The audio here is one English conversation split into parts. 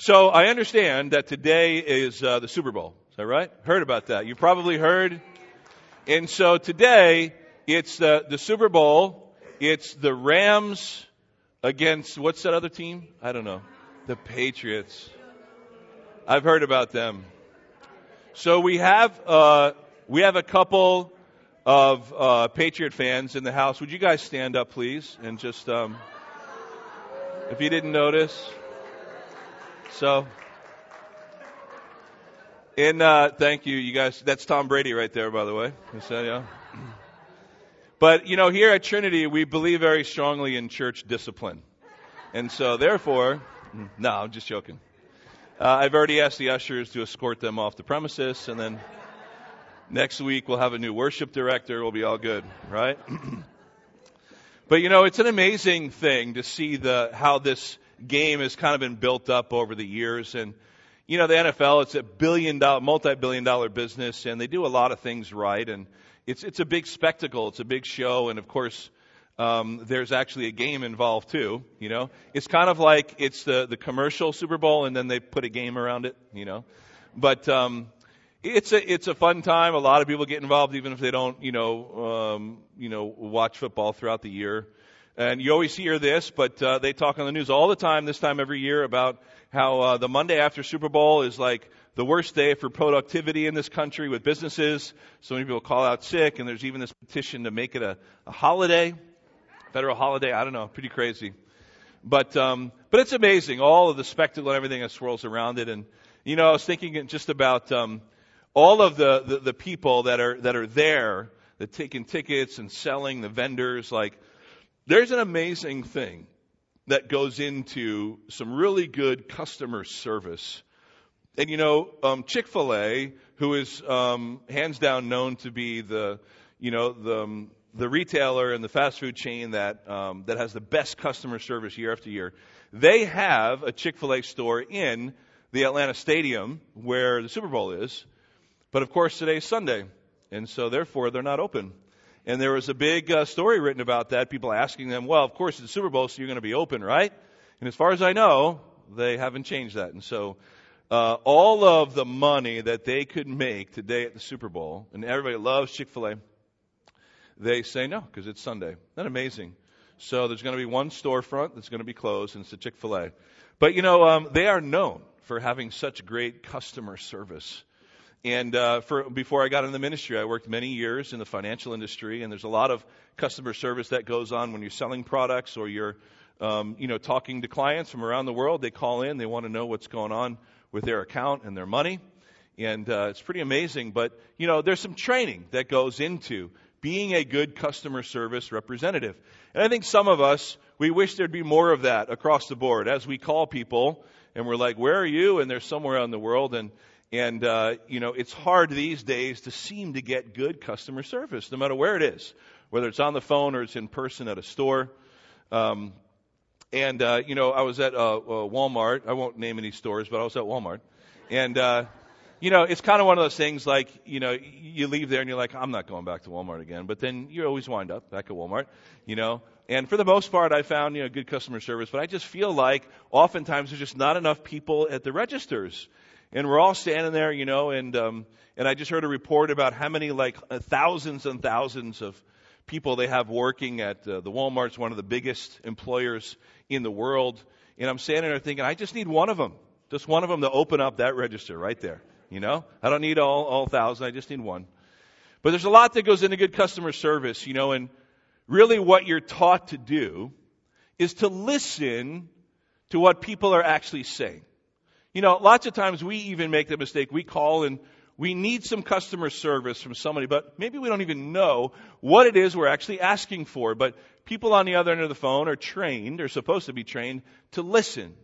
So I understand that today is uh, the Super Bowl. Is that right? Heard about that? You probably heard. And so today it's the the Super Bowl. It's the Rams against what's that other team? I don't know. The Patriots. I've heard about them. So we have uh, we have a couple of uh, Patriot fans in the house. Would you guys stand up, please, and just um, if you didn't notice. So, and uh, thank you, you guys. That's Tom Brady right there, by the way. But you know, here at Trinity, we believe very strongly in church discipline, and so therefore, no, I'm just joking. Uh, I've already asked the ushers to escort them off the premises, and then next week we'll have a new worship director. We'll be all good, right? but you know, it's an amazing thing to see the how this game has kind of been built up over the years, and you know, the NFL it's a billion dollar, multi-billion dollar business, and they do a lot of things right, and it's it's a big spectacle, it's a big show, and of course um, there's actually a game involved too. You know, it's kind of like it's the the commercial Super Bowl, and then they put a game around it. You know, but um, it's a it's a fun time. A lot of people get involved, even if they don't, you know, um, you know, watch football throughout the year. And you always hear this, but uh, they talk on the news all the time, this time every year, about how uh, the Monday after Super Bowl is like the worst day for productivity in this country with businesses. So many people call out sick, and there's even this petition to make it a, a holiday federal holiday. I don't know, pretty crazy. But um, but it's amazing, all of the spectacle and everything that swirls around it. And you know, I was thinking just about um, all of the, the the people that are that are there, that taking tickets and selling, the vendors. Like, there's an amazing thing that goes into some really good customer service. And you know, um, Chick Fil A, who is um, hands down known to be the you know the um, the retailer and the fast food chain that um, that has the best customer service year after year, they have a Chick Fil A store in the Atlanta Stadium where the Super Bowl is. But of course, today's Sunday, and so therefore they're not open. And there was a big uh, story written about that. People asking them, "Well, of course it's the Super Bowl, so you're going to be open, right?" And as far as I know, they haven't changed that. And so uh, all of the money that they could make today at the Super Bowl, and everybody loves Chick Fil A they say no because it's Sunday. Isn't that amazing? So there's going to be one storefront that's going to be closed, and it's a Chick fil A. But, you know, um, they are known for having such great customer service. And uh, for, before I got in the ministry, I worked many years in the financial industry, and there's a lot of customer service that goes on when you're selling products or you're, um, you know, talking to clients from around the world. They call in, they want to know what's going on with their account and their money, and uh, it's pretty amazing. But you know, there's some training that goes into being a good customer service representative. And I think some of us, we wish there'd be more of that across the board as we call people and we're like, where are you? And they're somewhere in the world. And, and, uh, you know, it's hard these days to seem to get good customer service, no matter where it is, whether it's on the phone or it's in person at a store. Um, and, uh, you know, I was at, uh, uh Walmart. I won't name any stores, but I was at Walmart. And, uh, you know, it's kind of one of those things like, you know, you leave there and you're like, I'm not going back to Walmart again. But then you always wind up back at Walmart, you know. And for the most part, I found, you know, good customer service. But I just feel like oftentimes there's just not enough people at the registers. And we're all standing there, you know, and, um, and I just heard a report about how many, like, uh, thousands and thousands of people they have working at uh, the Walmart's one of the biggest employers in the world. And I'm standing there thinking, I just need one of them. Just one of them to open up that register right there. You know, I don't need all, all thousand. I just need one. But there's a lot that goes into good customer service, you know, and really what you're taught to do is to listen to what people are actually saying. You know, lots of times we even make the mistake. We call and we need some customer service from somebody, but maybe we don't even know what it is we're actually asking for. But people on the other end of the phone are trained, or supposed to be trained, to listen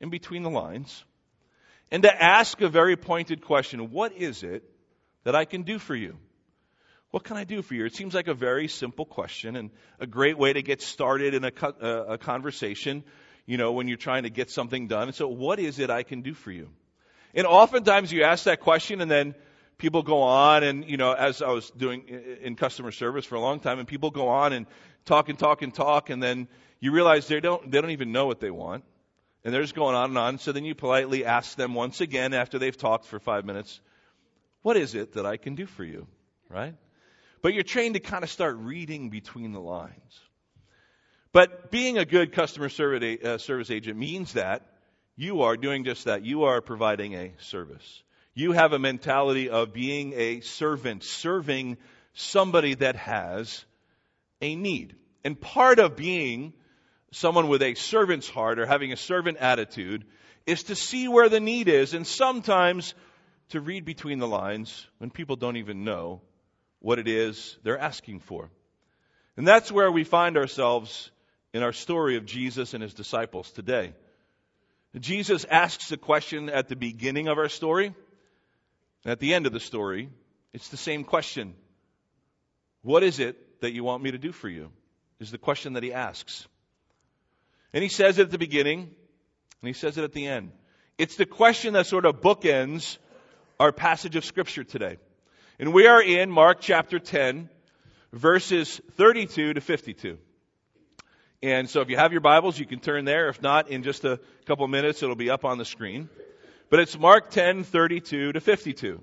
in between the lines and to ask a very pointed question What is it that I can do for you? What can I do for you? It seems like a very simple question and a great way to get started in a, uh, a conversation, you know, when you're trying to get something done. And so, what is it I can do for you? And oftentimes you ask that question and then people go on and, you know, as I was doing in customer service for a long time and people go on and talk and talk and talk and then you realize they don't, they don't even know what they want And they're just going on and on. So then you politely ask them once again after they've talked for five minutes, What is it that I can do for you? Right? But you're trained to kind of start reading between the lines. But being a good customer uh, service agent means that you are doing just that. You are providing a service. You have a mentality of being a servant, serving somebody that has a need. And part of being someone with a servant's heart or having a servant attitude is to see where the need is and sometimes to read between the lines when people don't even know what it is they're asking for. And that's where we find ourselves in our story of Jesus and his disciples today. Jesus asks the question at the beginning of our story, and at the end of the story, it's the same question. What is it that you want me to do for you? Is the question that he asks. And he says it at the beginning, and he says it at the end. It's the question that sort of bookends our passage of Scripture today. And we are in Mark chapter 10, verses 32 to 52. And so if you have your Bibles, you can turn there. If not, in just a couple minutes, it'll be up on the screen. But it's Mark 10, 32 to 52.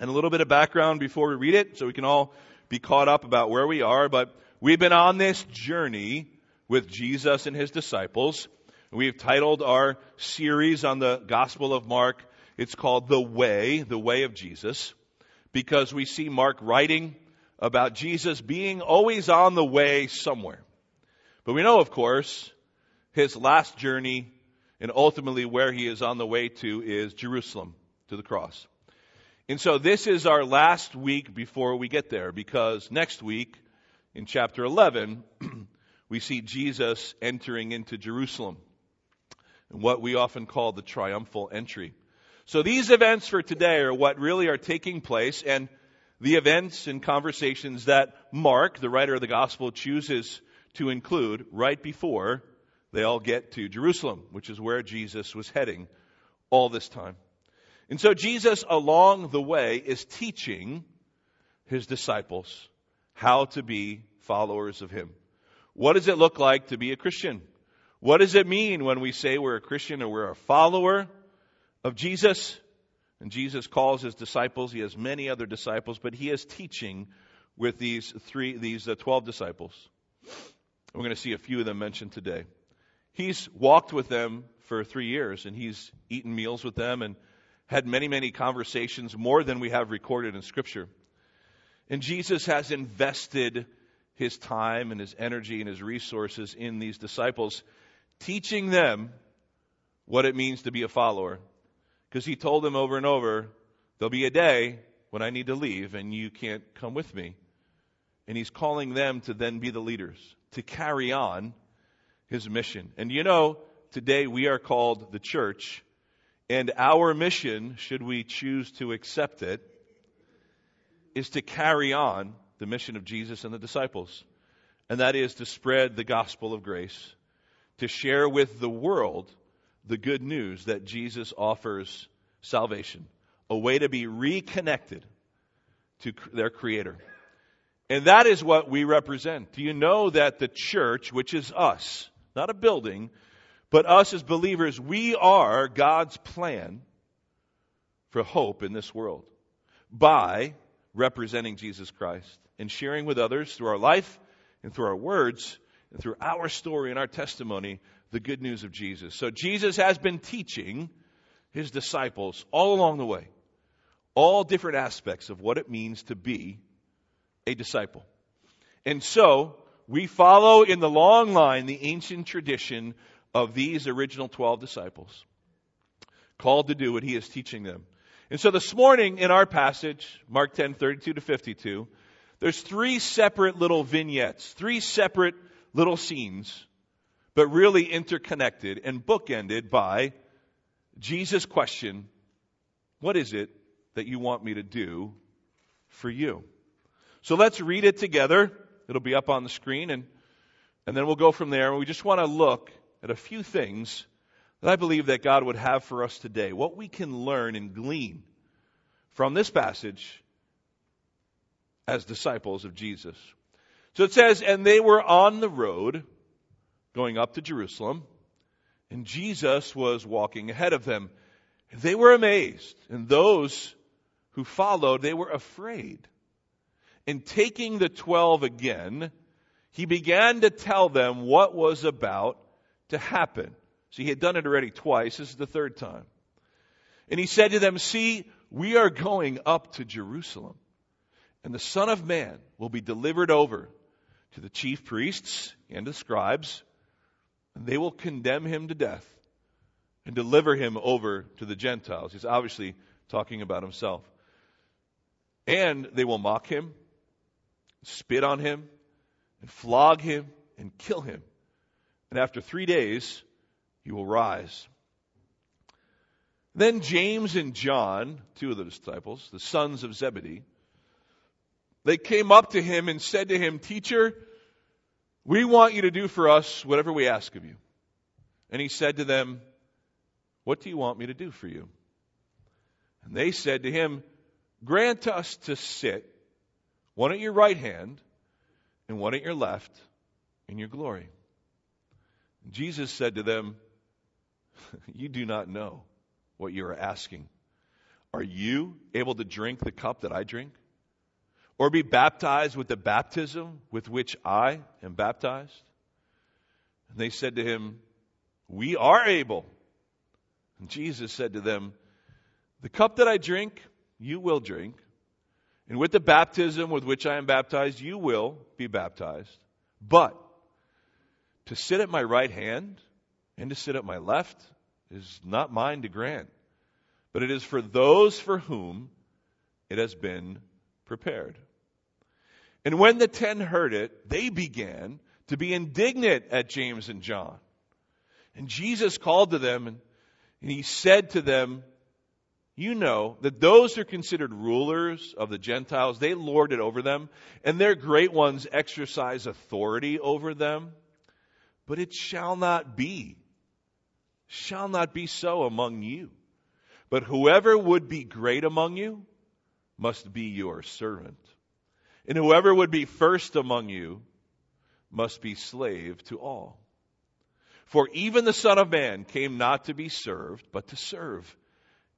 And a little bit of background before we read it, so we can all be caught up about where we are. But we've been on this journey with Jesus and his disciples. We've titled our series on the Gospel of Mark, it's called The Way, the Way of Jesus, because we see Mark writing about Jesus being always on the way somewhere. But we know, of course, his last journey and ultimately where he is on the way to is Jerusalem, to the cross. And so this is our last week before we get there because next week in chapter 11, we see Jesus entering into Jerusalem, and what we often call the triumphal entry. So these events for today are what really are taking place, and the events and conversations that Mark, the writer of the gospel, chooses to include right before they all get to Jerusalem, which is where Jesus was heading all this time. And so Jesus, along the way, is teaching his disciples how to be followers of him. What does it look like to be a Christian? What does it mean when we say we're a Christian or we're a follower of Jesus? And Jesus calls his disciples. He has many other disciples, but he is teaching with these three, these uh, 12 disciples. We're going to see a few of them mentioned today. He's walked with them for three years and he's eaten meals with them and had many, many conversations, more than we have recorded in Scripture. And Jesus has invested his time and his energy and his resources in these disciples, teaching them what it means to be a follower. Because he told them over and over, there'll be a day when I need to leave and you can't come with me. And he's calling them to then be the leaders, to carry on his mission. And you know, today we are called the church, and our mission, should we choose to accept it, is to carry on the mission of Jesus and the disciples. And that is to spread the gospel of grace, to share with the world the good news that Jesus offers salvation, a way to be reconnected to their Creator. And that is what we represent. Do you know that the church, which is us, not a building, but us as believers, we are God's plan for hope in this world by representing Jesus Christ and sharing with others through our life and through our words and through our story and our testimony the good news of Jesus. So Jesus has been teaching his disciples all along the way, all different aspects of what it means to be a disciple. And so we follow in the long line the ancient tradition of these original 12 disciples called to do what he is teaching them. And so this morning in our passage, Mark 10, 32 to 52, there's three separate little vignettes, three separate little scenes, but really interconnected and bookended by Jesus' question, What is it that you want me to do for you? So let's read it together. It'll be up on the screen and, and then we'll go from there. And we just want to look at a few things that I believe that God would have for us today. What we can learn and glean from this passage as disciples of Jesus. So it says, and they were on the road going up to Jerusalem, and Jesus was walking ahead of them. They were amazed, and those who followed, they were afraid. And taking the twelve again, he began to tell them what was about to happen. So he had done it already twice. This is the third time. And he said to them, See, we are going up to Jerusalem, and the Son of Man will be delivered over to the chief priests and the scribes, and they will condemn him to death and deliver him over to the Gentiles. He's obviously talking about himself. And they will mock him, spit on him, and flog him, and kill him. And after three days, he will rise. Then James and John, two of the disciples, the sons of Zebedee, they came up to him and said to him, Teacher, we want you to do for us whatever we ask of you. And he said to them, What do you want me to do for you? And they said to him, Grant us to sit, one at your right hand and one at your left, in your glory. And Jesus said to them, You do not know what you are asking. Are you able to drink the cup that I drink? Or be baptized with the baptism with which I am baptized? And they said to him, We are able. And Jesus said to them, The cup that I drink, you will drink. And with the baptism with which I am baptized, you will be baptized. But to sit at my right hand and to sit at my left, is not mine to grant, but it is for those for whom it has been prepared. And when the ten heard it, they began to be indignant at James and John. And Jesus called to them and, and he said to them, you know that those who are considered rulers of the Gentiles, they lord it over them, and their great ones exercise authority over them. But it shall not be shall not be so among you. But whoever would be great among you must be your servant. And whoever would be first among you must be slave to all. For even the Son of Man came not to be served, but to serve,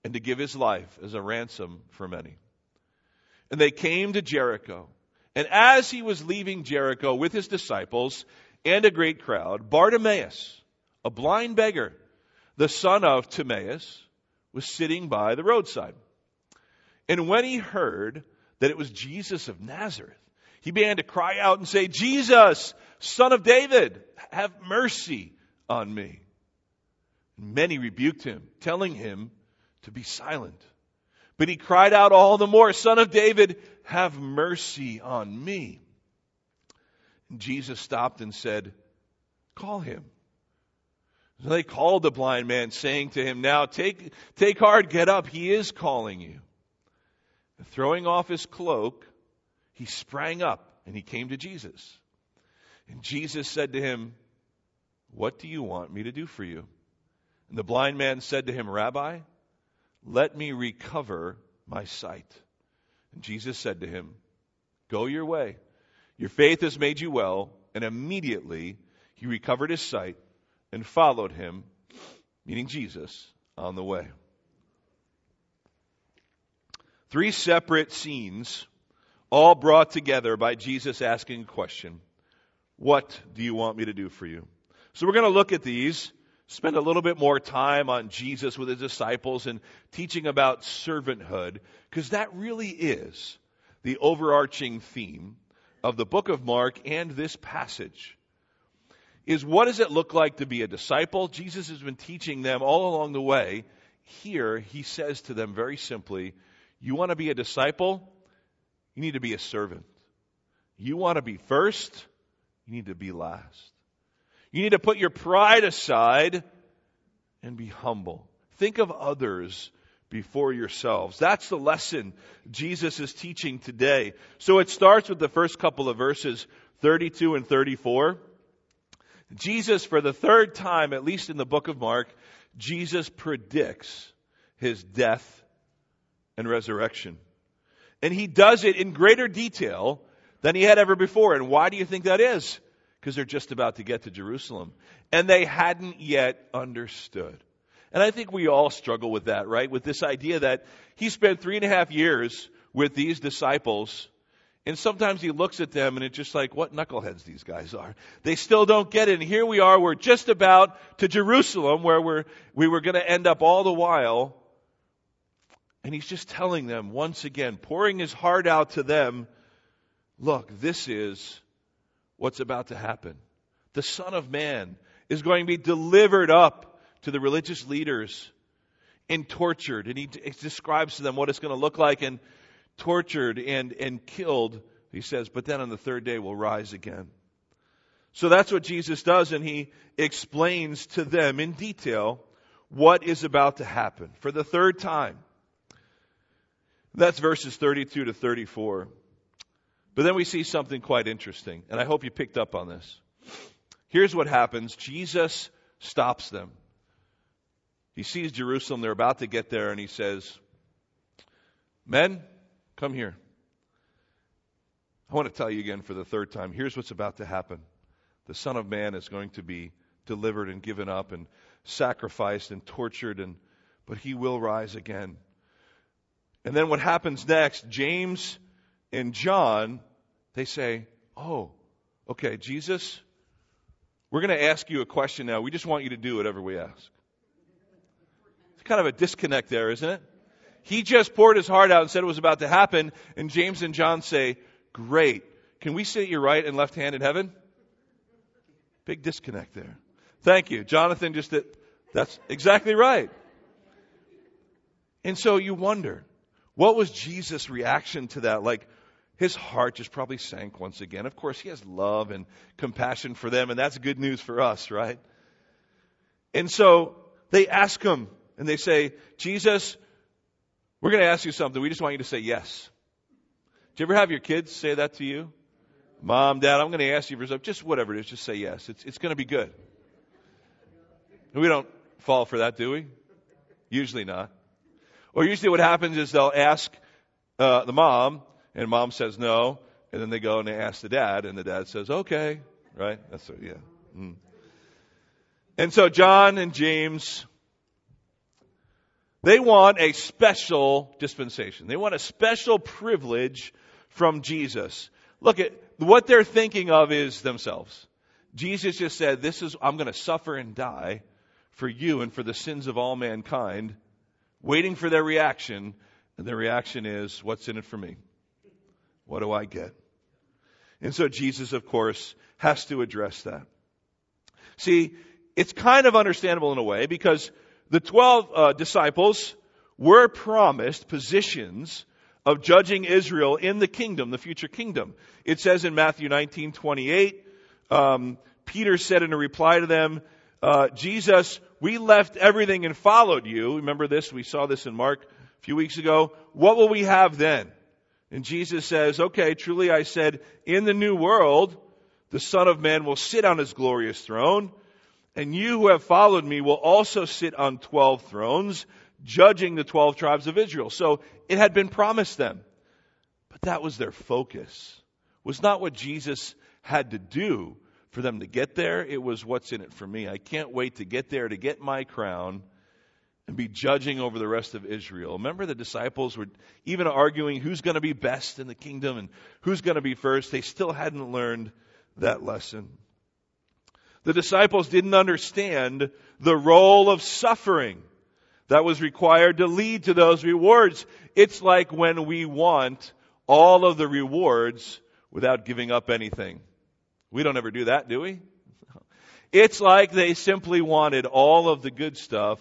and to give his life as a ransom for many. And they came to Jericho. And as he was leaving Jericho with his disciples and a great crowd, Bartimaeus, a blind beggar, the son of Timaeus, was sitting by the roadside. And when he heard that it was Jesus of Nazareth, he began to cry out and say, Jesus, son of David, have mercy on me. Many rebuked him, telling him to be silent. But he cried out all the more, Son of David, have mercy on me. And Jesus stopped and said, Call him. So they called the blind man, saying to him, Now take, take heart, get up, he is calling you. Throwing off his cloak, he sprang up and he came to Jesus. And Jesus said to him, What do you want me to do for you? And the blind man said to him, Rabbi, let me recover my sight. And Jesus said to him, Go your way. Your faith has made you well. And immediately he recovered his sight and followed him, meaning Jesus, on the way. Three separate scenes, all brought together by Jesus asking a question What do you want me to do for you? So we're going to look at these, spend a little bit more time on Jesus with his disciples and teaching about servanthood, because that really is the overarching theme of the book of Mark and this passage is what does it look like to be a disciple? Jesus has been teaching them all along the way. Here, he says to them very simply, you want to be a disciple? You need to be a servant. You want to be first? You need to be last. You need to put your pride aside and be humble. Think of others before yourselves. That's the lesson Jesus is teaching today. So it starts with the first couple of verses, 32 and 34. Jesus, for the third time, at least in the book of Mark, Jesus predicts his death and resurrection. And he does it in greater detail than he had ever before. And why do you think that is? because they're just about to get to Jerusalem. And they hadn't yet understood. And I think we all struggle with that, right? With this idea that he spent three and a half years with these disciples, and sometimes he looks at them and it's just like, what knuckleheads these guys are. They still don't get it. And here we are, we're just about to Jerusalem where we're, we were going to end up all the while. And he's just telling them once again, pouring his heart out to them, look, this is what's about to happen. The Son of Man is going to be delivered up to the religious leaders and tortured. And he, describes to them what it's going to look like and tortured and, and killed. He says, but then on the third day will rise again. So that's what Jesus does, and he explains to them in detail what is about to happen for the third time. That's verses 32 to 34. But then we see something quite interesting, and I hope you picked up on this. Here's what happens Jesus stops them. He sees Jerusalem, they're about to get there, and he says, Men, come here. I want to tell you again for the third time here's what's about to happen. The Son of Man is going to be delivered and given up and sacrificed and tortured, and, but he will rise again. And then what happens next? James and John, they say, Oh, okay, Jesus, we're going to ask you a question now. We just want you to do whatever we ask It's kind of a disconnect there, isn't it? He just poured his heart out and said it was about to happen, and James and John say, Great. Can we sit your right and left hand in heaven? Big disconnect there. Thank you. Jonathan just did, that's exactly right. And so you wonder, what was Jesus' reaction to that? Like, his heart just probably sank once again. Of course, he has love and compassion for them, and that's good news for us, right? And so they ask him, and they say, Jesus, we're going to ask you something. We just want you to say yes. Do you ever have your kids say that to you? Mom, Dad, I'm going to ask you for something. Just whatever it is, just say yes. It's, it's going to be good. We don't fall for that, do we? Usually not. Or usually what happens is they'll ask uh, the mom, and mom says no, and then they go and they ask the dad, and the dad says okay, right? That's what, yeah. Mm. And so John and James they want a special dispensation. They want a special privilege from Jesus. Look at what they're thinking of is themselves. Jesus just said, This is, I'm going to suffer and die for you and for the sins of all mankind, waiting for their reaction. And their reaction is, What's in it for me? What do I get? And so Jesus, of course, has to address that. See, it's kind of understandable in a way because the 12 uh, disciples were promised positions of judging Israel in the kingdom, the future kingdom. It says in Matthew 19, 28, um, Peter said in a reply to them, uh, Jesus, we left everything and followed you. Remember this? We saw this in Mark a few weeks ago. What will we have then? And Jesus says, okay, truly I said, in the new world, the Son of Man will sit on his glorious throne and you who have followed me will also sit on 12 thrones, judging the 12 tribes of Israel. So it had been promised them. But that was their focus. It was not what Jesus had to do for them to get there. It was what's in it for me. I can't wait to get there to get my crown and be judging over the rest of Israel. Remember the disciples were even arguing who's going to be best in the kingdom and who's going to be first. They still hadn't learned that lesson. The disciples didn't understand the role of suffering that was required to lead to those rewards. It's like when we want all of the rewards without giving up anything. We don't ever do that, do we? It's like they simply wanted all of the good stuff,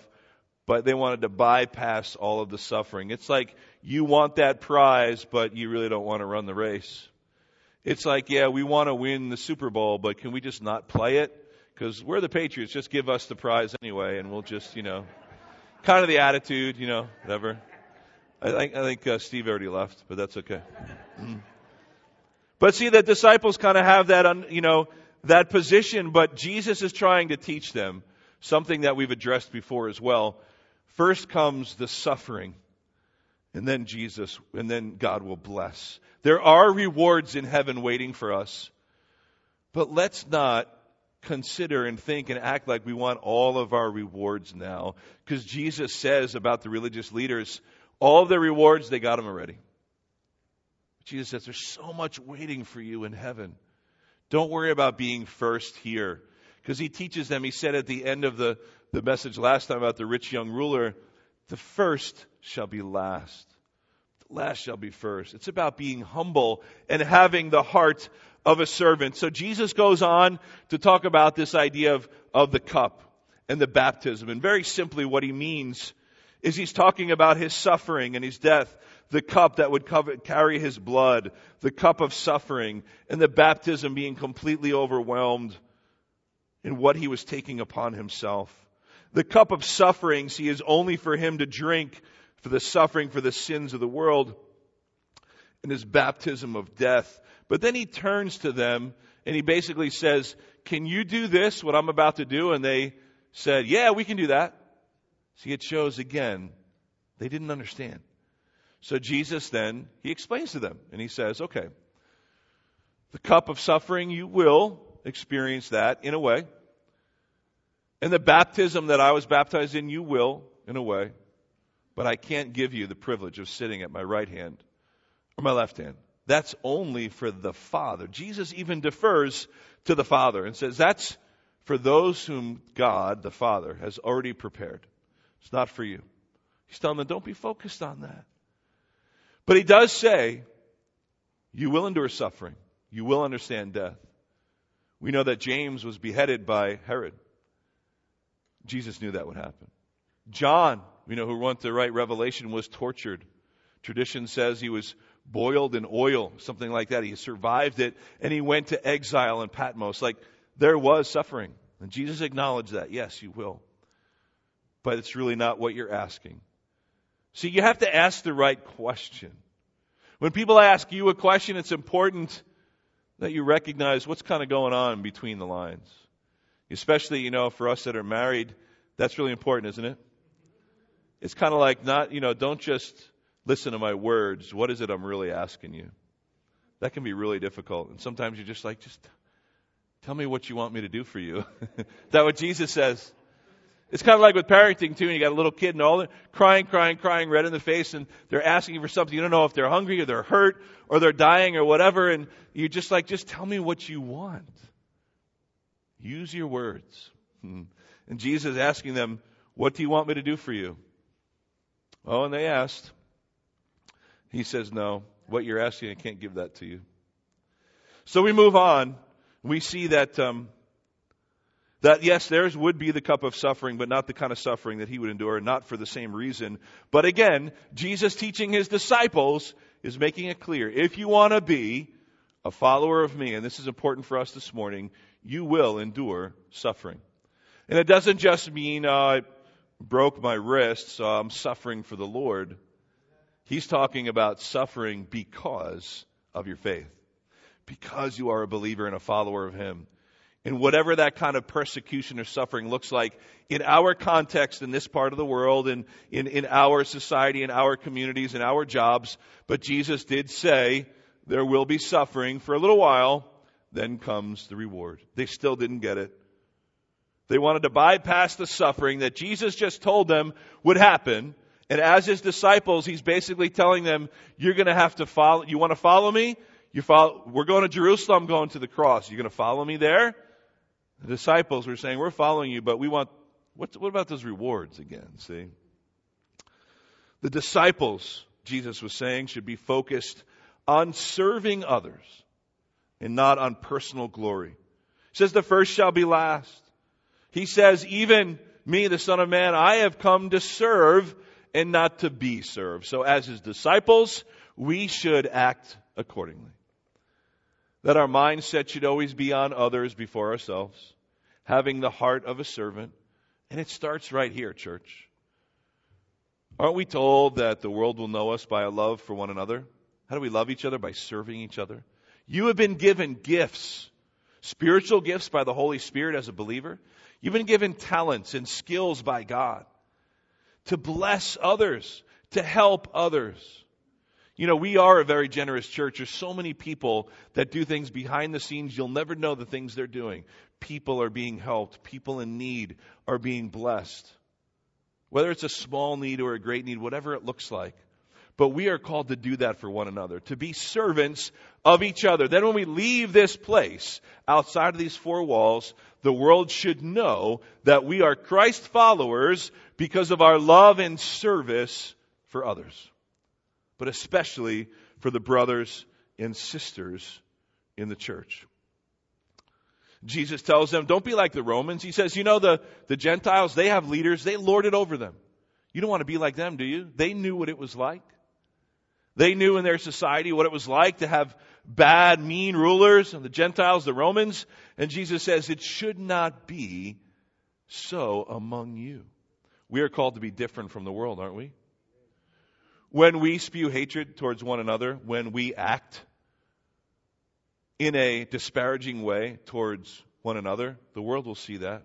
but they wanted to bypass all of the suffering. It's like you want that prize, but you really don't want to run the race. It's like, yeah, we want to win the Super Bowl, but can we just not play it? because we're the Patriots. Just give us the prize anyway, and we'll just, you know, kind of the attitude, you know, whatever. I think I think uh, Steve already left, but that's okay. But see, the disciples kind of have that, you know, that position. But Jesus is trying to teach them something that we've addressed before as well. First comes the suffering, and then Jesus, and then God will bless. There are rewards in heaven waiting for us. But let's not consider and think and act like we want all of our rewards now. Because Jesus says about the religious leaders, all their rewards, they got them already. Jesus says, There's so much waiting for you in heaven. Don't worry about being first here. Because he teaches them, he said at the end of the, the message last time about the rich young ruler, the first shall be last. The last shall be first. It's about being humble and having the heart of a servant. So Jesus goes on to talk about this idea of, of the cup and the baptism. And very simply, what he means is he's talking about his suffering and his death, the cup that would cover, carry his blood, the cup of suffering, and the baptism being completely overwhelmed in what he was taking upon himself. The cup of suffering, see, is only for him to drink for the suffering for the sins of the world and his baptism of death. But then he turns to them and he basically says, Can you do this, what I'm about to do? And they said, Yeah, we can do that. See, it shows again, they didn't understand. So Jesus then, he explains to them and he says, Okay, the cup of suffering, you will experience that in a way. And the baptism that I was baptized in, you will in a way. But I can't give you the privilege of sitting at my right hand or my left hand. That's only for the Father. Jesus even defers to the Father and says, That's for those whom God, the Father, has already prepared. It's not for you. He's telling them, Don't be focused on that. But he does say, You will endure suffering, you will understand death. We know that James was beheaded by Herod. Jesus knew that would happen. John, we know who went to write Revelation, was tortured. Tradition says he was boiled in oil, something like that. He survived it, and he went to exile in Patmos. Like, there was suffering. And Jesus acknowledged that. Yes, you will. But it's really not what you're asking. See, you have to ask the right question. When people ask you a question, it's important that you recognize what's kind of going on between the lines. Especially, you know, for us that are married, that's really important, isn't it? It's kind of like not, you know, don't just listen to my words. What is it I'm really asking you? That can be really difficult. And sometimes you're just like, just tell me what you want me to do for you. is that what Jesus says? It's kind of like with parenting too, and you got a little kid and all they're crying, crying, crying, red in the face, and they're asking for something. You don't know if they're hungry or they're hurt or they're dying or whatever, and you're just like, just tell me what you want. Use your words. Hmm. And Jesus asking them, What do you want me to do for you? Oh, and they asked. He says, No, what you're asking, I can't give that to you. So we move on. We see that um, that yes, theirs would be the cup of suffering, but not the kind of suffering that he would endure, not for the same reason. But again, Jesus teaching his disciples is making it clear if you want to be a follower of me, and this is important for us this morning, you will endure suffering. And it doesn't just mean uh, I broke my wrist, so I'm suffering for the Lord. He's talking about suffering because of your faith, because you are a believer and a follower of Him in whatever that kind of persecution or suffering looks like in our context in this part of the world, in, in, in our society, in our communities, in our jobs. But Jesus did say there will be suffering for a little while, then comes the reward. They still didn't get it. They wanted to bypass the suffering that Jesus just told them would happen. And as his disciples, he's basically telling them, you're going to have to follow, you want to follow me? You follow, we're going to Jerusalem, going to the cross. You're going to follow me there? The disciples were saying, We're following you, but we want, what, what about those rewards again? See? The disciples, Jesus was saying, should be focused on serving others and not on personal glory. He says, The first shall be last. He says, Even me, the Son of Man, I have come to serve and not to be served. So, as his disciples, we should act accordingly. That our mindset should always be on others before ourselves, having the heart of a servant. And it starts right here, church. Aren't we told that the world will know us by a love for one another? How do we love each other? By serving each other. You have been given gifts, spiritual gifts by the Holy Spirit as a believer. You've been given talents and skills by God to bless others, to help others. You know, we are a very generous church. There's so many people that do things behind the scenes. You'll never know the things they're doing. People are being helped. People in need are being blessed. Whether it's a small need or a great need, whatever it looks like. But we are called to do that for one another, to be servants of each other. Then when we leave this place, outside of these four walls, the world should know that we are Christ followers because of our love and service for others. But especially for the brothers and sisters in the church. Jesus tells them, don't be like the Romans. He says, you know, the, the Gentiles, they have leaders, they lord it over them. You don't want to be like them, do you? They knew what it was like. They knew in their society what it was like to have bad, mean rulers, and the Gentiles, the Romans. And Jesus says, it should not be so among you. We are called to be different from the world, aren't we? When we spew hatred towards one another, when we act in a disparaging way towards one another, the world will see that.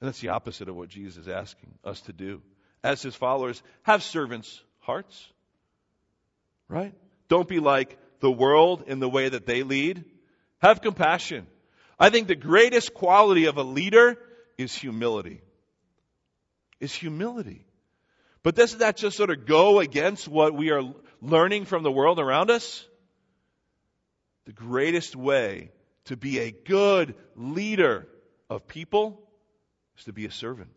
And that's the opposite of what Jesus is asking us to do. As his followers, have servants' hearts. Right? Don't be like the world in the way that they lead. Have compassion. I think the greatest quality of a leader is humility. Is humility. But doesn't that just sort of go against what we are learning from the world around us? The greatest way to be a good leader of people is to be a servant,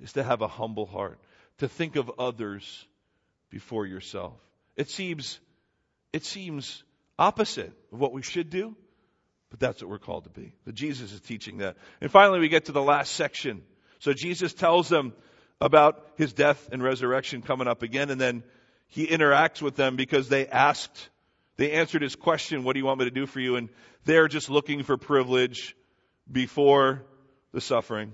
is to have a humble heart, to think of others before yourself. It seems, it seems opposite of what we should do, but that's what we're called to be. But Jesus is teaching that. And finally, we get to the last section. So Jesus tells them about his death and resurrection coming up again, and then he interacts with them because they asked, they answered his question, What do you want me to do for you? And they're just looking for privilege before the suffering.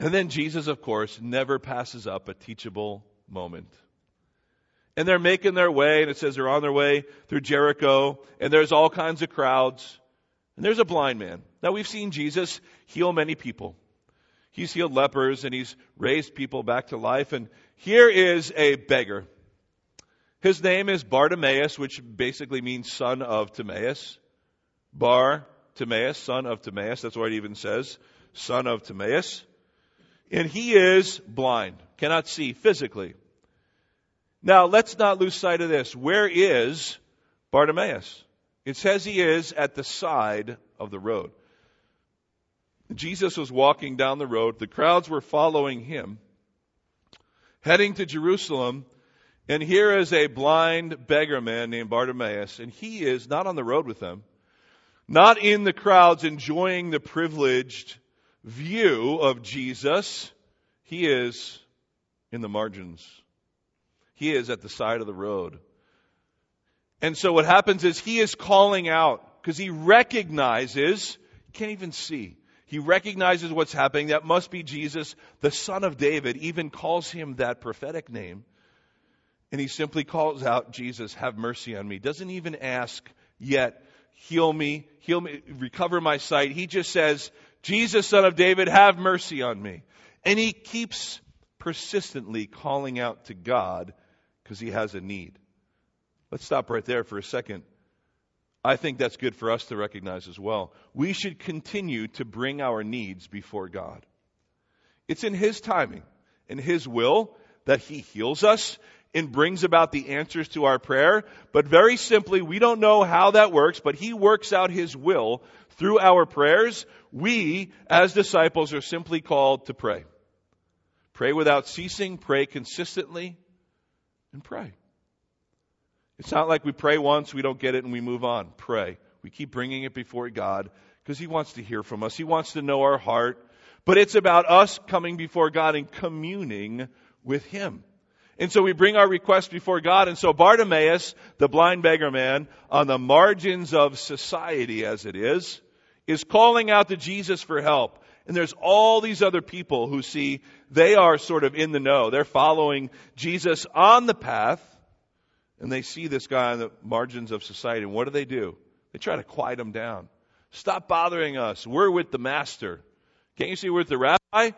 And then Jesus, of course, never passes up a teachable moment. And they're making their way, and it says they're on their way through Jericho, and there's all kinds of crowds. And there's a blind man. Now we've seen Jesus heal many people. He's healed lepers and he's raised people back to life. And here is a beggar. His name is Bartimaeus, which basically means son of Timaeus. Bar Timaeus, son of Timaeus. That's what it even says. Son of Timaeus. And he is blind, cannot see physically. Now, let's not lose sight of this. Where is Bartimaeus? It says he is at the side of the road. Jesus was walking down the road. The crowds were following him, heading to Jerusalem. And here is a blind beggar man named Bartimaeus, and he is not on the road with them, not in the crowds enjoying the privileged view of Jesus. He is in the margins he is at the side of the road. And so what happens is he is calling out because he recognizes, he can't even see. He recognizes what's happening. That must be Jesus, the son of David, even calls him that prophetic name. And he simply calls out, Jesus, have mercy on me. Doesn't even ask yet, heal me, heal me, recover my sight. He just says, Jesus, son of David, have mercy on me. And he keeps persistently calling out to God because he has a need. Let's stop right there for a second. I think that's good for us to recognize as well. We should continue to bring our needs before God. It's in His timing, in His will, that He heals us and brings about the answers to our prayer. But very simply, we don't know how that works, but He works out His will through our prayers. We, as disciples, are simply called to pray. Pray without ceasing, pray consistently, and pray. It's not like we pray once, we don't get it, and we move on. Pray. We keep bringing it before God because He wants to hear from us. He wants to know our heart. But it's about us coming before God and communing with Him. And so we bring our request before God. And so Bartimaeus, the blind beggar man, on the margins of society as it is, is calling out to Jesus for help. And there's all these other people who see they are sort of in the know. They're following Jesus on the path, and they see this guy on the margins of society. And what do they do? They try to quiet him down. Stop bothering us. We're with the master. Can't you see we're with the rabbi?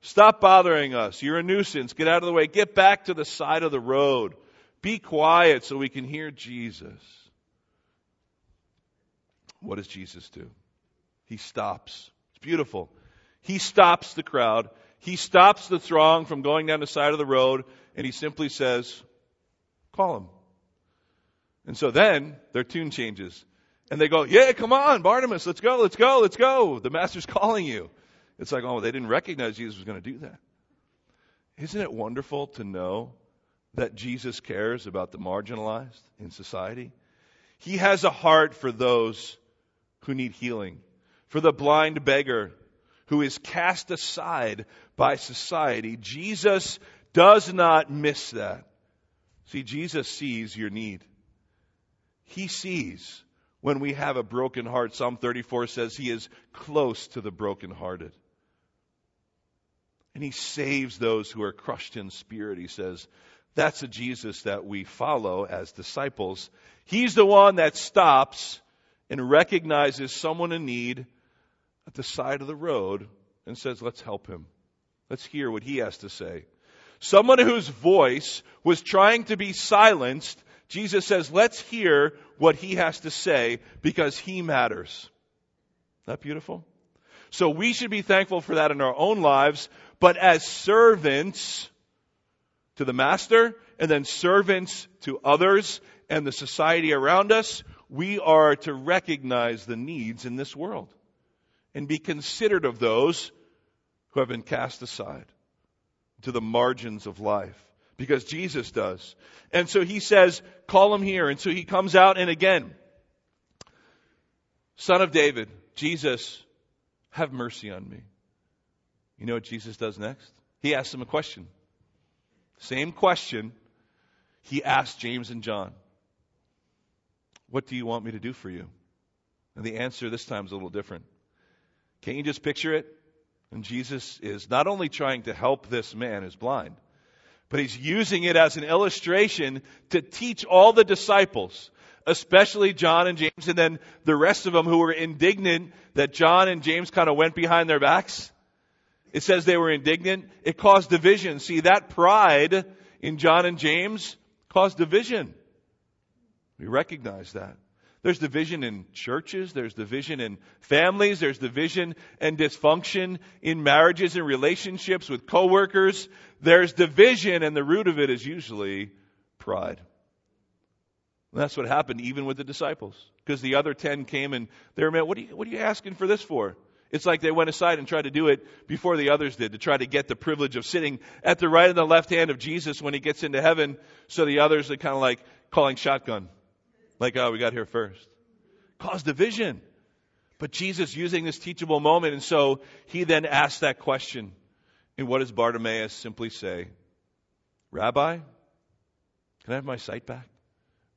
Stop bothering us. You're a nuisance. Get out of the way. Get back to the side of the road. be quiet so we can hear Jesus. What does Jesus do? He stops. It's beautiful. He stops the crowd. He stops the throng from going down the side of the road, and he simply says, Call him. And so then their tune changes. And they go, Yeah, come on, Bartimaeus, let's go, let's go, let's go. The master's calling you. It's like, oh, they didn't recognize Jesus was going to do that. Isn't it wonderful to know that Jesus cares about the marginalized in society? He has a heart for those who need healing, for the blind beggar who is cast aside by society. Jesus does not miss that. See, Jesus sees your need. He sees when we have a broken heart. Psalm 34 says he is close to the brokenhearted. And he saves those who are crushed in spirit, he says. That's a Jesus that we follow as disciples. He's the one that stops and recognizes someone in need at the side of the road and says, let's help him. Let's hear what he has to say. Someone whose voice was trying to be silenced, Jesus says, let's hear what he has to say because he matters. That beautiful? So we should be thankful for that in our own lives, but as servants to the master and then servants to others and the society around us, we are to recognize the needs in this world and be considerate of those who have been cast aside to the margins of life because Jesus does. And so he says, call him here. And so he comes out and again, son of David, Jesus, have mercy on me. You know what Jesus does next? He asks him a question. Same question he asked James and John. What do you want me to do for you? And the answer this time is a little different. Can't you just picture it? And Jesus is not only trying to help this man who's blind, but he's using it as an illustration to teach all the disciples, especially John and James, and then the rest of them who were indignant that John and James kind of went behind their backs. It says they were indignant. It caused division. See, that pride in John and James caused division. We recognize that. There's division in churches, there's division in families, there's division and dysfunction in marriages and relationships with coworkers. There's division and the root of it is usually pride. And that's what happened even with the disciples. Because the other ten came and they were, man, what are, you, what are you asking for this for? It's like they went aside and tried to do it before the others did to try to get the privilege of sitting at the right and the left hand of Jesus when he gets into heaven. So the others are kind of like calling shotgun. Like, oh, we got here first. Cause division. But Jesus using this teachable moment, and so he then asks that question. And what does Bartimaeus simply say? Rabbi, can I have my sight back?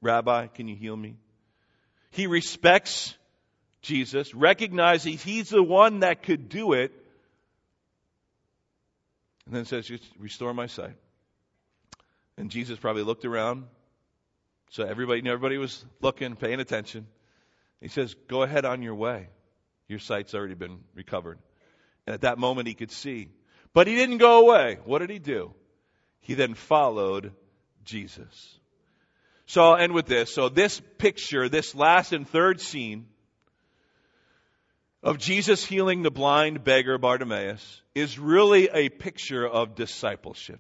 Rabbi, can you heal me? He respects Jesus, recognizing he's the one that could do it, and then says, Restore my sight. And Jesus probably looked around so everybody, everybody was looking, paying attention. He says, Go ahead on your way. Your sight's already been recovered. And at that moment, he could see. But he didn't go away. What did he do? He then followed Jesus. So I'll end with this. So this picture, this last and third scene of Jesus healing the blind beggar Bartimaeus is really a picture of discipleship.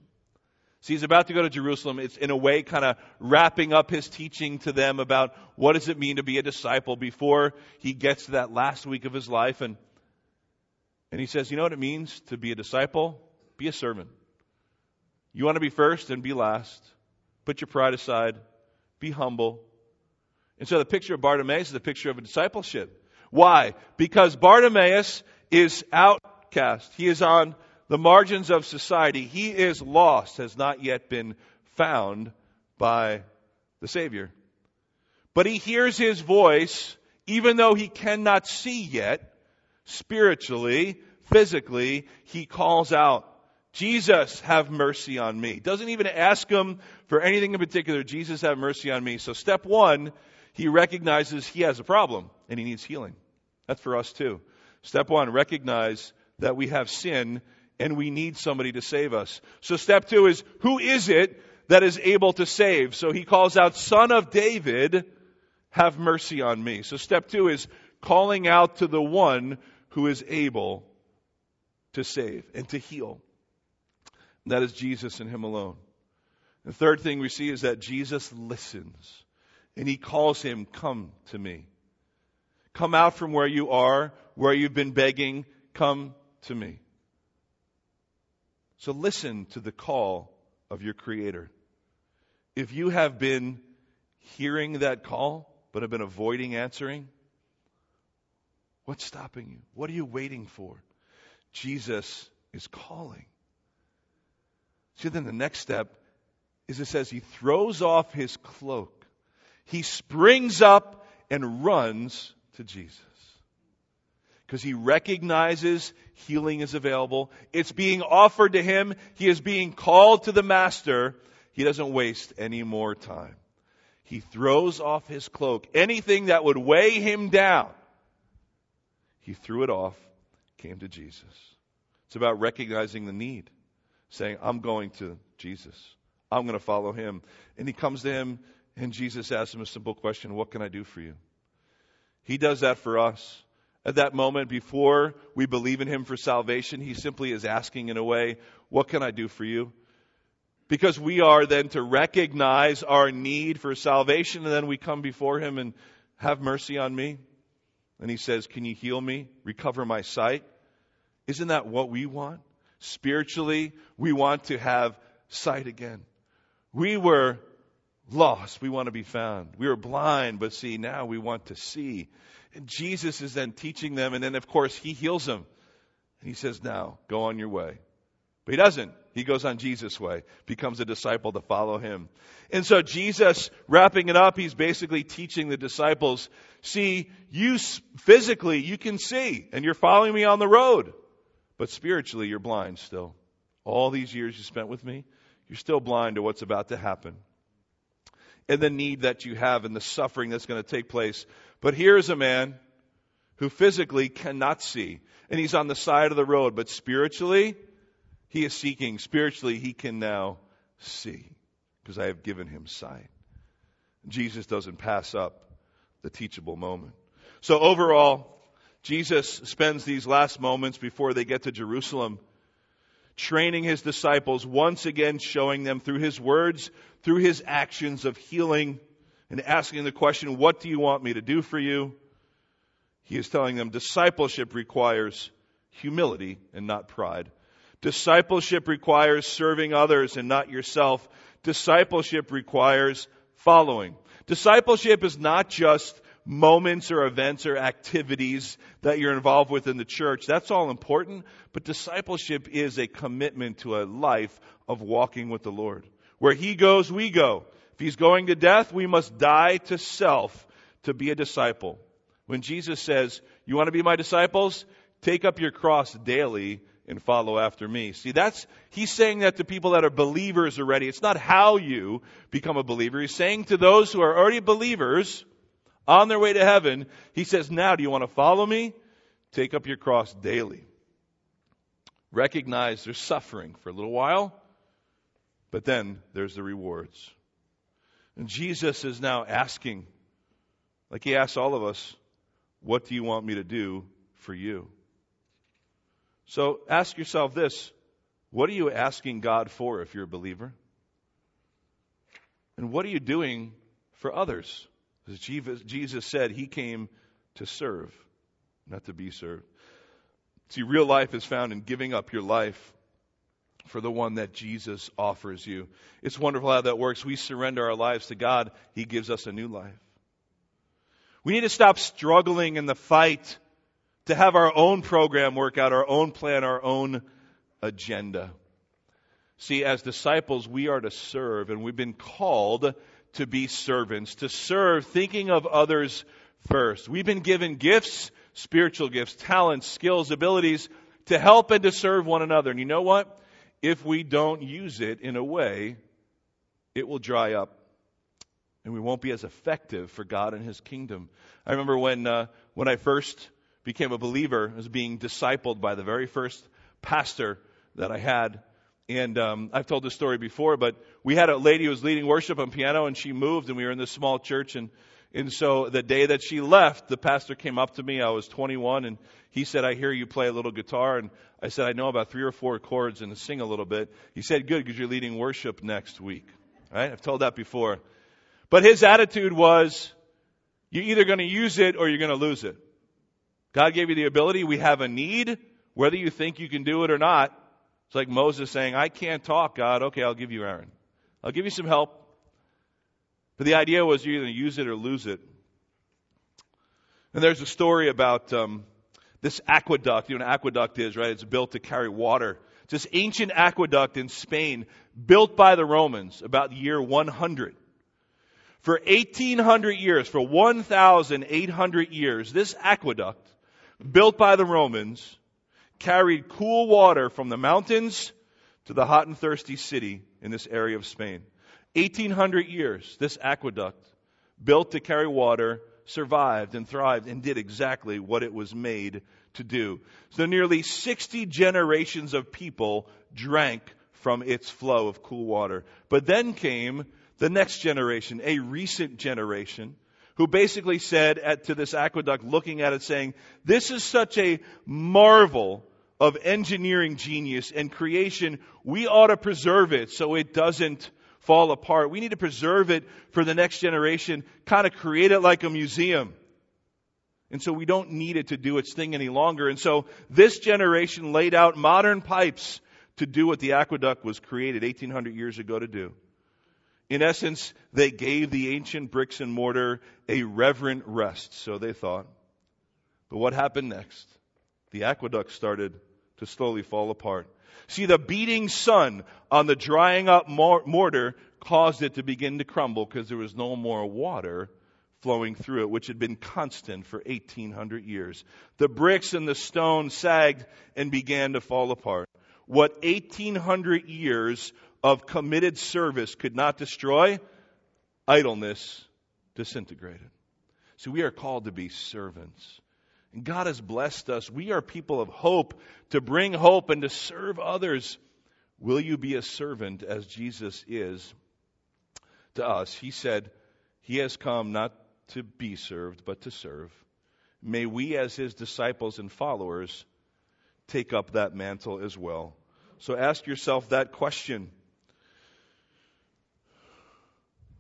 See, he's about to go to Jerusalem. It's in a way kind of wrapping up his teaching to them about what does it mean to be a disciple before he gets to that last week of his life. And, and he says, you know what it means to be a disciple? Be a servant. You want to be first and be last. Put your pride aside. Be humble. And so the picture of Bartimaeus is the picture of a discipleship. Why? Because Bartimaeus is outcast. He is on the margins of society. He is lost, has not yet been found by the Savior. But he hears his voice, even though he cannot see yet, spiritually, physically, he calls out, Jesus, have mercy on me. Doesn't even ask him for anything in particular. Jesus, have mercy on me. So step one, he recognizes he has a problem and he needs healing. That's for us too. Step one, recognize that we have sin and we need somebody to save us. So step two is, who is it that is able to save. So he calls out, Son of David, have mercy on me. So step two is calling out to the one who is able to save and to heal. And that is Jesus and him alone. The third thing we see is that Jesus listens and he calls him, Come to me. Come out from where you are, where you've been begging, come to me. So listen to the call of your Creator. If you have been hearing that call, but have been avoiding answering, what's stopping you? What are you waiting for? Jesus is calling. See, then the next step is it says he throws off his cloak. He springs up and runs to Jesus. Because he recognizes healing is available. It's being offered to him. He is being called to the master. He doesn't waste any more time. He throws off his cloak. Anything that would weigh him down, he threw it off, came to Jesus. It's about recognizing the need, saying, I'm going to Jesus. I'm going to follow him. And he comes to him, and Jesus asks him a simple question What can I do for you? He does that for us. At that moment, before we believe in him for salvation, he simply is asking, in a way, What can I do for you? Because we are then to recognize our need for salvation, and then we come before him and have mercy on me. And he says, Can you heal me? Recover my sight? Isn't that what we want? Spiritually, we want to have sight again. We were lost. We want to be found. We were blind, but see, now we want to see. And Jesus is then teaching them, and then, of course, he heals them. And he says, Now, go on your way. But he doesn't. He goes on Jesus' way, becomes a disciple to follow him. And so Jesus, wrapping it up, he's basically teaching the disciples, see, you physically, you can see, and you're following me on the road. But spiritually, you're blind still. All these years you spent with me, you're still blind to what's about to happen and the need that you have and the suffering that's going to take place. But here's a man who physically cannot see, and he's on the side of the road, but spiritually, he is seeking. Spiritually, he can now see because I have given him sight. Jesus doesn't pass up the teachable moment. So overall, Jesus spends these last moments before they get to Jerusalem training his disciples, once again showing them through his words, through his actions of healing, and asking the question, What do you want me to do for you? He is telling them discipleship requires humility and not pride. Discipleship requires serving others and not yourself. Discipleship requires following. Discipleship is not just moments or events or activities that you're involved with in the church. That's all important, but discipleship is a commitment to a life of walking with the Lord. Where He goes, we go. If He's going to death, we must die to self to be a disciple. When Jesus says, You want to be my disciples? Take up your cross daily and follow after me. See, that's, he's saying that to people that are believers already. It's not how you become a believer. He's saying to those who are already believers, on their way to heaven, he says, Now, do you want to follow me? Take up your cross daily. Recognize there's suffering for a little while, but then there's the rewards. And Jesus is now asking, like he asks all of us, What do you want me to do for you? So ask yourself this what are you asking God for if you're a believer? And what are you doing for others? As Jesus said, He came to serve, not to be served. See, real life is found in giving up your life for the one that Jesus offers you. It's wonderful how that works. We surrender our lives to God, He gives us a new life. We need to stop struggling in the fight to have our own program work out, our own plan, our own agenda. See, as disciples, we are to serve, and we've been called to be servants, to serve, thinking of others first. We've been given gifts, spiritual gifts, talents, skills, abilities to help and to serve one another. And you know what? If we don't use it in a way, it will dry up and we won't be as effective for God and His kingdom. I remember when, uh, when I first became a believer, I was being discipled by the very first pastor that I had And um, I've told this story before, but we had a lady who was leading worship on piano, and she moved, and we were in this small church. And, and so the day that she left, the pastor came up to me. I was 21, and he said, I hear you play a little guitar. And I said, I know about three or four chords and sing a little bit. He said, Good, because you're leading worship next week. Right? I've told that before. But his attitude was, You're either going to use it or you're going to lose it. God gave you the ability. We have a need. Whether you think you can do it or not, it's like Moses saying, I can't talk, God. Okay, I'll give you Aaron. I'll give you some help. But the idea was you're either use it or lose it. And there's a story about um, this aqueduct. You know what an aqueduct is, right? It's built to carry water. It's this ancient aqueduct in Spain, built by the Romans about the year 100. For 1800 years, for 1,800 years, this aqueduct, built by the Romans, carried cool water from the mountains to the hot and thirsty city in this area of Spain. 1800 years, this aqueduct, built to carry water, survived and thrived and did exactly what it was made to do. So nearly 60 generations of people drank from its flow of cool water. But then came the next generation, a recent generation, who basically said at, to this aqueduct, looking at it, saying, This is such a marvel of engineering genius and creation. We ought to preserve it so it doesn't fall apart. We need to preserve it for the next generation, kind of create it like a museum. And so we don't need it to do its thing any longer. And so this generation laid out modern pipes to do what the aqueduct was created 1800 years ago to do. In essence, they gave the ancient bricks and mortar a reverent rest, so they thought. But what happened next? The aqueduct started to slowly fall apart. See, the beating sun on the drying up mortar caused it to begin to crumble because there was no more water flowing through it, which had been constant for 1800 years. The bricks and the stone sagged and began to fall apart. What 1800 years of committed service could not destroy, idleness disintegrated. So we are called to be servants. And God has blessed us. We are people of hope to bring hope and to serve others. Will you be a servant as Jesus is to us? He said, He has come not to be served, but to serve. May we, as His disciples and followers, take up that mantle as well. So ask yourself that question.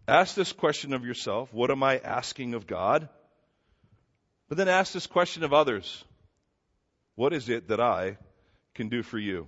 Ask this question of yourself What am I asking of God? But then ask this question of others What is it that I can do for you?